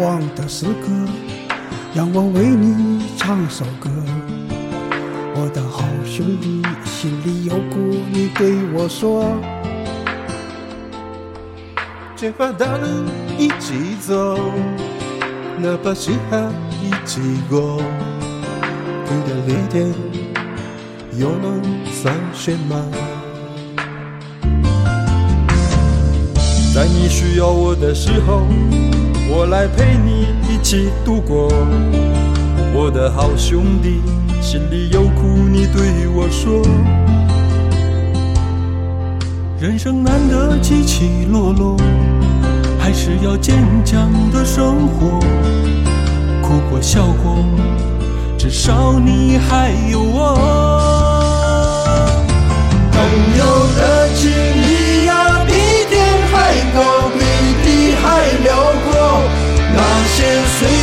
你辉煌的时刻，让我为你唱首歌。我的好兄弟，心里有苦你对我说。前方大路一起走，哪怕心海一起过，苦的烈点又能算什么？在你需要我的时候，我来陪你一起度过。我的好兄弟，心里有苦你对我说。人生难得起起落落，还是要坚强的生活。哭过笑过，至少你还有我。那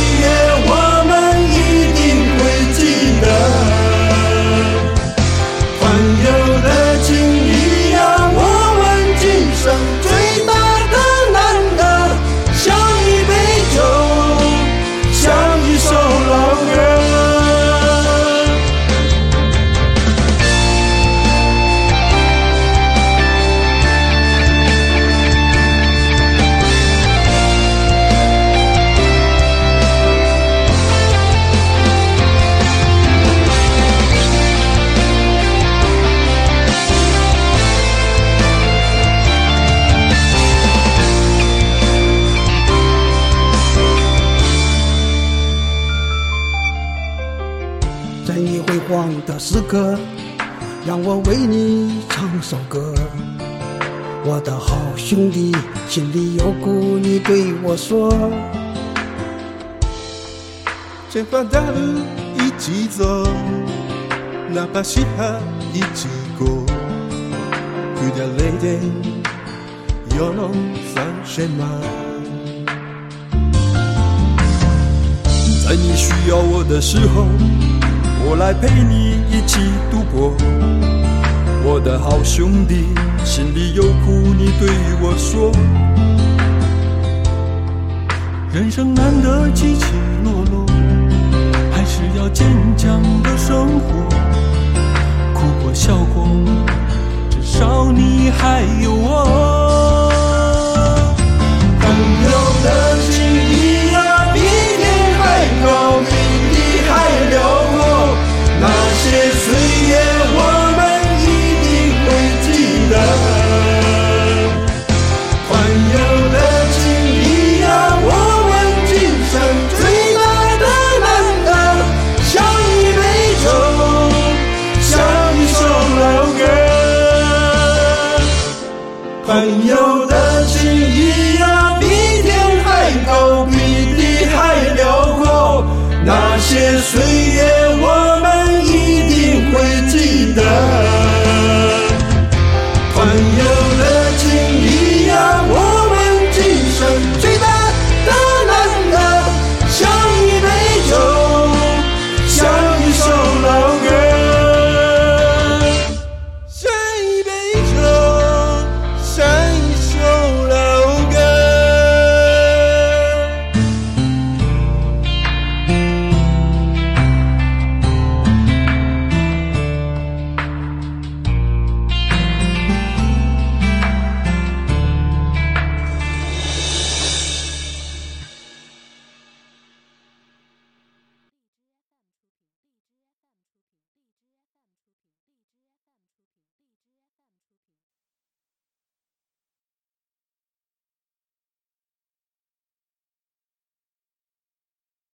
你辉煌的时刻，让我为你唱首歌。我的好兄弟，心里有苦你对我说。前方大路一起走，哪怕心海一起过，哭掉泪点又能算什么？在你需要我的时候，我来陪你一起度过。我的好兄弟，心里有苦你对我说。人生难得起起落落，还是要坚强的生活。哭过笑过，至少你还有我。那些岁月我们一定会记得。